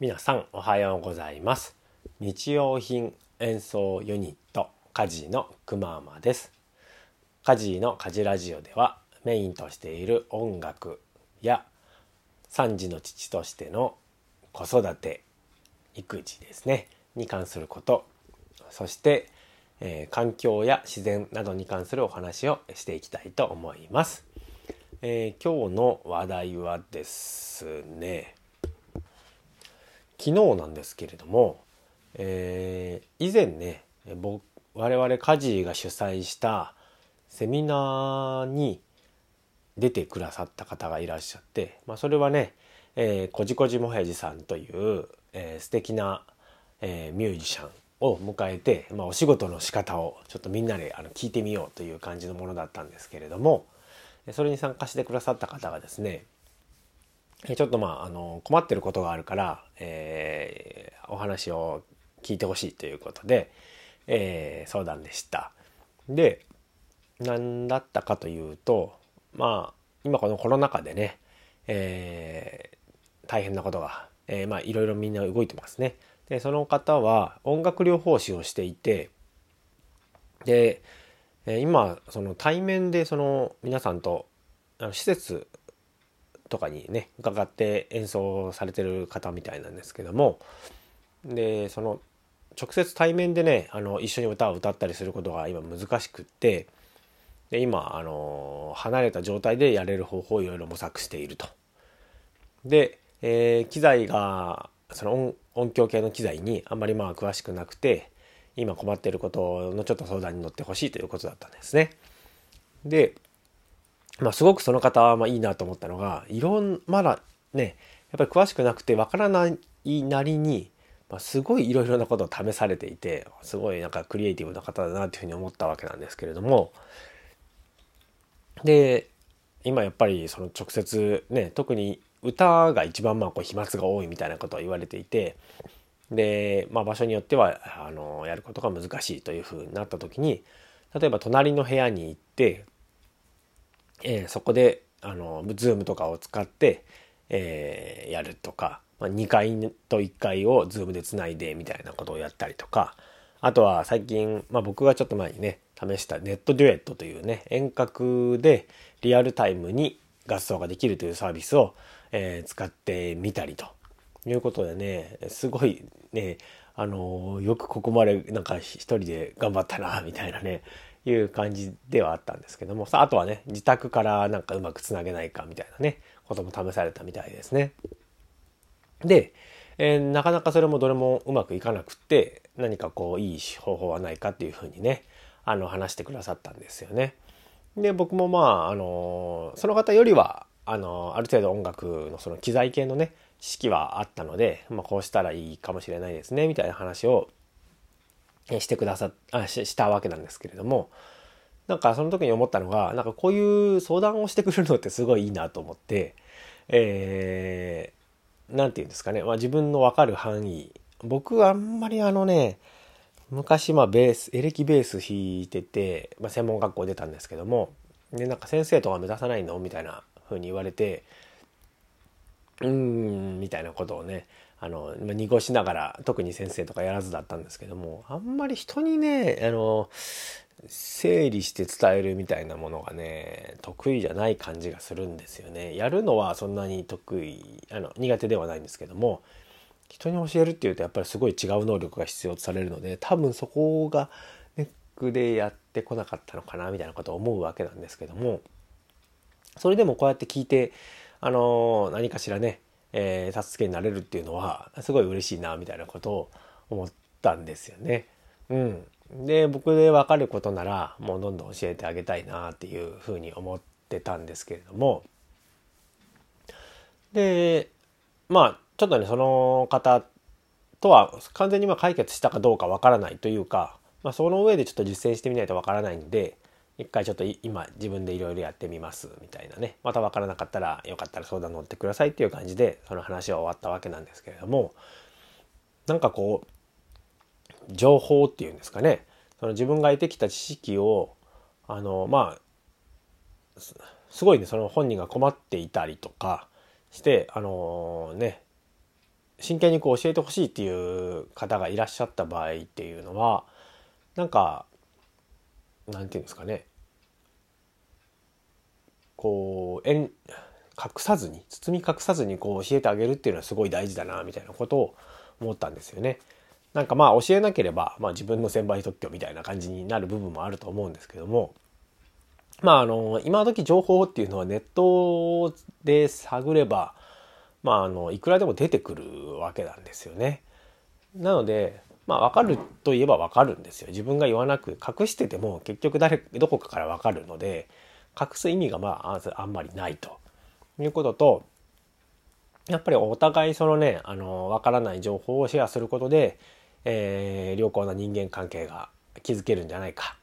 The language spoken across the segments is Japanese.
皆さんおはようございます。日用品演奏ユニットカジのくままです。カジのカジラジオではメインとしている音楽や3児の父としての子育て育児ですね。に関すること。そして、えー、環境や自然などに関するお話をしていきたいと思います。えー、今日の話題はですね昨日なんですけれども、えー、以前ね僕我々家事が主催したセミナーに出てくださった方がいらっしゃって、まあ、それはね、えー、こじこじもへじさんという、えー、素敵な、えー、ミュージシャンを迎えて、まあ、お仕事の仕方をちょっとみんなであの聞いてみようという感じのものだったんですけれどもそれに参加してくださった方がですねちょっとまあ、あの、困ってることがあるから、えー、お話を聞いてほしいということで、えー、相談でした。で、何だったかというと、まあ、今このコロナ禍でね、えー、大変なことが、えー、まあ、いろいろみんな動いてますね。で、その方は音楽療法士をしていて、で、今、その対面でその皆さんと、あの施設とかにね伺って演奏されてる方みたいなんですけどもでその直接対面でねあの一緒に歌を歌ったりすることが今難しくってで今あの離れた状態でやれる方法をいろいろ模索していると。で、えー、機材がその音響系の機材にあんまりまあ詳しくなくて今困っていることのちょっと相談に乗ってほしいということだったんですね。でまあ、すごくその方はまあいいなと思ったのがいろんまだねやっぱり詳しくなくてわからないなりに、まあ、すごいいろいろなことを試されていてすごいなんかクリエイティブな方だなというふうに思ったわけなんですけれども。で今やっぱりその直接ね特に歌が一番まあこう飛沫が多いみたいなことは言われていてで、まあ、場所によってはあのやることが難しいというふうになった時に例えば隣の部屋に行ってえー、そこであの Zoom とかを使って、えー、やるとか、まあ、2階と1階を Zoom でつないでみたいなことをやったりとかあとは最近、まあ、僕がちょっと前にね試したネットデュエットというね遠隔でリアルタイムに合奏ができるというサービスを、えー、使ってみたりということでねすごいねあのよくここまでなんか一人で頑張ったなみたいなねいう感じではあったんですけどもさあとはね自宅からなんかうまくつなげないかみたいなねことも試されたみたいですね。で、えー、なかなかそれもどれもうまくいかなくって何かこういい方法はないかっていうふうにねあの話してくださったんですよね。で僕もまああのその方よりはあのある程度音楽のその機材系のね知識はあったので、まあ、こうしたらいいかもしれないですねみたいな話をしてくださあししたわけなんですけれどもなんかその時に思ったのがなんかこういう相談をしてくれるのってすごいいいなと思ってえー、て言うんですかね、まあ、自分の分かる範囲僕あんまりあのね昔まあベースエレキベース弾いてて、まあ、専門学校出たんですけどもでなんか先生とか目指さないのみたいな風に言われてうーんみたいなことをねあの濁しながら特に先生とかやらずだったんですけどもあんまり人にねあの整理して伝えるみたいなものがね得意じゃない感じがするんですよね。やるのはそんなに得意あの苦手ではないんですけども人に教えるっていうとやっぱりすごい違う能力が必要とされるので多分そこがネックでやってこなかったのかなみたいなことを思うわけなんですけどもそれでもこうやって聞いてあの何かしらねえー、助けになれるっていうのはすごい嬉しいなみたいなことを思ったんですよね。うん、で僕で分かることならもうどんどん教えてあげたいなっていうふうに思ってたんですけれどもでまあちょっとねその方とは完全にま解決したかどうかわからないというか、まあ、その上でちょっと実践してみないとわからないんで一回ちょっと今自分でいろいろやってみますみたいなね。また分からなかったらよかったら相談乗ってくださいっていう感じでその話は終わったわけなんですけれども。なんかこう情報っていうんですかね。その自分が得てきた知識をあのまあすごいねその本人が困っていたりとかしてあのね真剣にこう教えてほしいっていう方がいらっしゃった場合っていうのはなんかなんていうんですかね。こう隠さずに包み隠さずにこう教えてあげるっていうのはすごい大事だなみたいなことを思ったんですよね。なんかまあ教えなければ、まあ、自分の専売特許みたいな感じになる部分もあると思うんですけどもまああの今時情報っていうのはネットで探ればまああのいくらでも出てくるわけなんですよね。なのでまあ分かるといえば分かるんですよ。自分が言わなく隠してても結局誰どこかから分かるので隠す意味がまああんまりないということとやっぱりお互いそのねあの分からない情報をシェアすることで、えー、良好な人間関係が築けるんじゃないか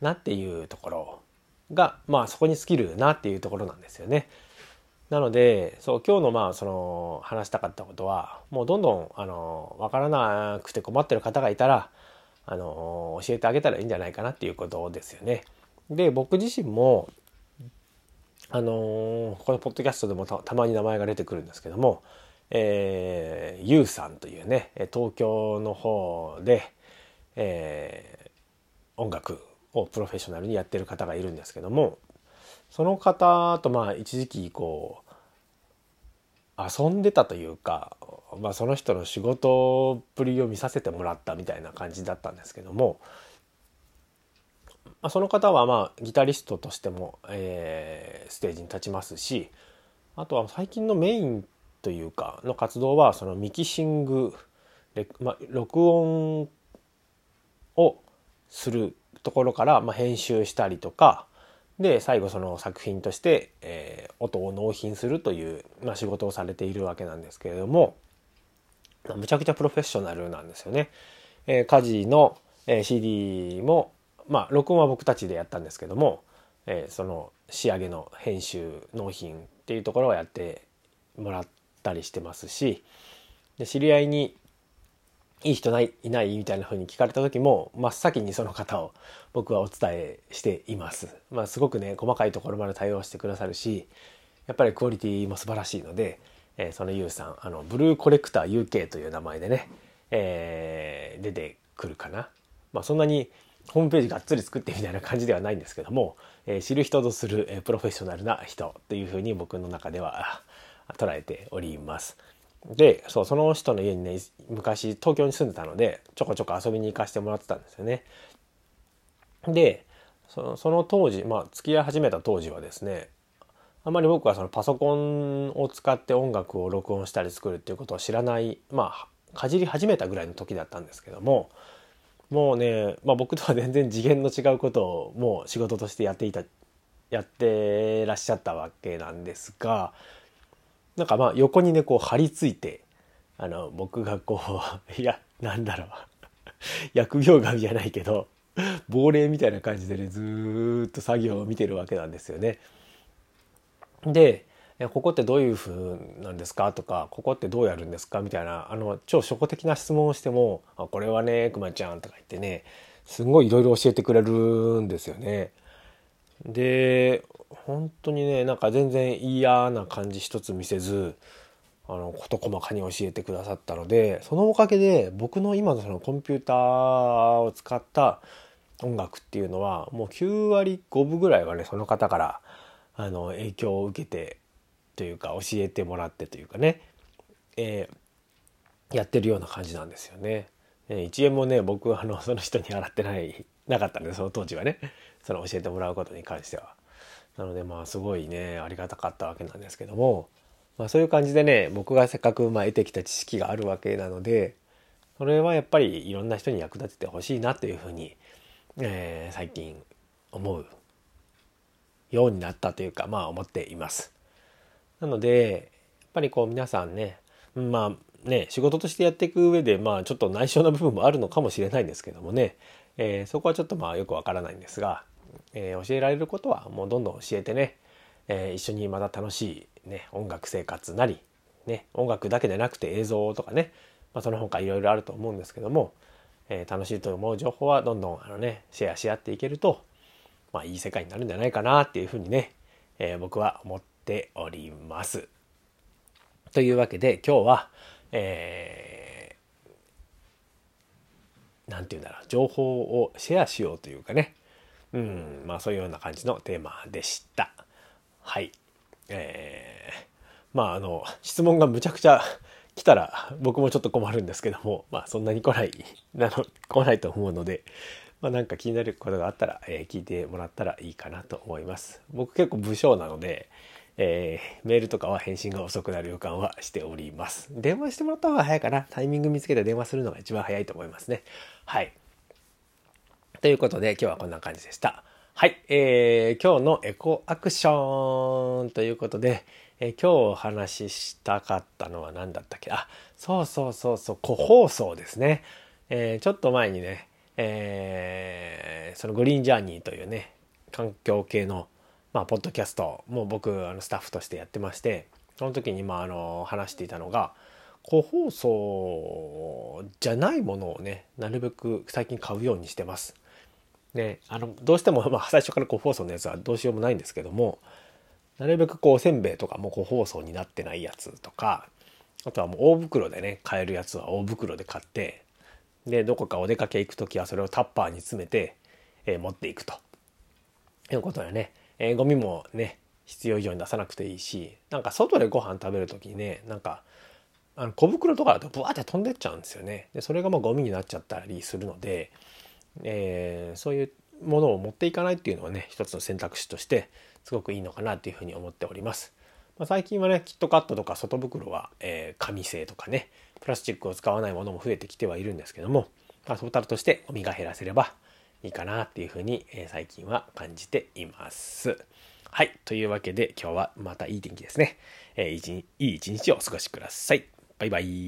なっていうところがまあそこに尽きるなっていうところなんですよね。なのでそう今日のまあその話したかったことはもうどんどんあの分からなくて困ってる方がいたらあの教えてあげたらいいんじゃないかなっていうことですよね。で僕自身もあのこのポッドキャストでもたまに名前が出てくるんですけども、えー、ゆうさんというね東京の方で、えー、音楽をプロフェッショナルにやってる方がいるんですけどもその方とまあ一時期こう遊んでたというか、まあ、その人の仕事っぷりを見させてもらったみたいな感じだったんですけども、まあ、その方はまあギタリストとしても、えー、ステージに立ちますしあとは最近のメインというかの活動はそのミキシング、まあ、録音をするところから、まあ、編集したりとかで最後その作品として、えー、音を納品するという、まあ、仕事をされているわけなんですけれども、むちゃくちゃプロフェッショナルなんですよね。えー、家事の、え、CD もまあ録音は僕たちでやったんですけども、えー、その仕上げの編集納品っていうところをやってもらったりしてますしで知り合いにいい人ないいないみたいな風に聞かれた時も真っ先にその方を僕はお伝えしています。まあ、すごくね細かいところまで対応してくださるしやっぱりクオリティも素晴らしいので、えー、そのユウさんあのブルーコレクター UK という名前でね、えー、出てくるかな。まあ、そんなにホームページがっつり作ってみたいな感じではないんですけども、えー、知る人ぞする、えー、プロフェッショナルな人というふうに僕の中では 捉えております。でそうその人の家にね昔東京に住んでたのでちょこちょこ遊びに行かせてもらってたんですよね。でその当時まあ付き合い始めた当時はですねあまり僕はそのパソコンを使って音楽を録音したり作るっていうことを知らないまあかじり始めたぐらいの時だったんですけどももうね、まあ、僕とは全然次元の違うことをもう仕事としてやっていたやってらっしゃったわけなんですがなんかまあ横にねこう張り付いてあの僕がこう いやなんだろう 疫病神じゃないけど亡霊みたいな感じでねずっと作業を見てるわけなんですよね。でえここってどういう風なんですか？とかここってどうやるんですか？みたいなあの超初歩的な質問をしても「あこれはねくまちゃん」とか言ってねすごいいろいろ教えてくれるんですよね。で本当にねなんか全然嫌な感じ一つ見せずあの事細かに教えてくださったのでそのおかげで僕の今のそのコンピューターを使った音楽っていうのはもう9割5分ぐらいはねその方からあの影響を受けてというか教えてもらってというかね、えー、やってるような感じなんですよね。1円もね僕あのその人に払ってないなかったんでその当時はねその教えてもらうことに関しては。なのでまあすごいねありがたかったわけなんですけども、まあ、そういう感じでね僕がせっかくまあ得てきた知識があるわけなのでそれはやっぱりいろんな人に役立ててほしいなというふうに、えー、最近思うようになったというかまあ思っています。なのでやっぱりこう皆さんねまあね仕事としてやっていく上でまあちょっと内緒な部分もあるのかもしれないんですけどもね、えー、そこはちょっとまあよくわからないんですがえー、教えられることはもうどんどん教えてね、えー、一緒にまた楽しい、ね、音楽生活なり、ね、音楽だけでなくて映像とかね、まあ、その他いろいろあると思うんですけども、えー、楽しいと思う情報はどんどんあの、ね、シェアし合っていけると、まあ、いい世界になるんじゃないかなっていうふうにね、え僕は思ってております。というわけで今日は、えー、なんて言うんだろう情報をシェアしようというかね。うんまあそういうような感じのテーマでした。はい。えー、まああの質問がむちゃくちゃ来たら僕もちょっと困るんですけどもまあそんなに来ないなの来ないと思うのでまあ、なんか気になることがあったら、えー、聞いてもらったらいいかなと思います。僕結構武将なのでえー、メールとかは返信が遅くなる予感はしております。電話してもらった方が早いかな。タイミング見つけて電話するのが一番早いと思いますね。はい。ということで今日はこんな感じでした。はい。えー、今日のエコアクションということで、えー、今日お話ししたかったのは何だったっけ？あ、そうそうそうそう、個包装ですね。えー、ちょっと前にね、えー、そのグリーンジャーニーというね、環境系のまあ、ポッドキャストも僕あのスタッフとしてやってましてその時にまああの話していたのが個包装じゃないものをねなるべく最近買うようにしてます。ね、あのどうしても、まあ、最初から個包装のやつはどうしようもないんですけどもなるべくこうせんべいとかも個包装になってないやつとかあとはもう大袋でね買えるやつは大袋で買ってでどこかお出かけ行く時はそれをタッパーに詰めて、えー、持っていくということでねえー、ゴミもね必要以上に出さなくていいしなんか外でご飯食べる時にねなんかあの小袋とかだとブワーって飛んでっちゃうんですよね。でそれがもうゴミになっちゃったりするので、えー、そういうものを持っていかないっていうのはね一つの選択肢としてすごくいいのかなっていうふうに思っております。まあ、最近はねキットカットとか外袋は、えー、紙製とかねプラスチックを使わないものも増えてきてはいるんですけども、トータルとしてゴミが減らせればいいかなっていうふうに、え最近は感じています。はい。というわけで今日はまたいい天気ですね。えー、いい一日をお過ごしください。バイバイ。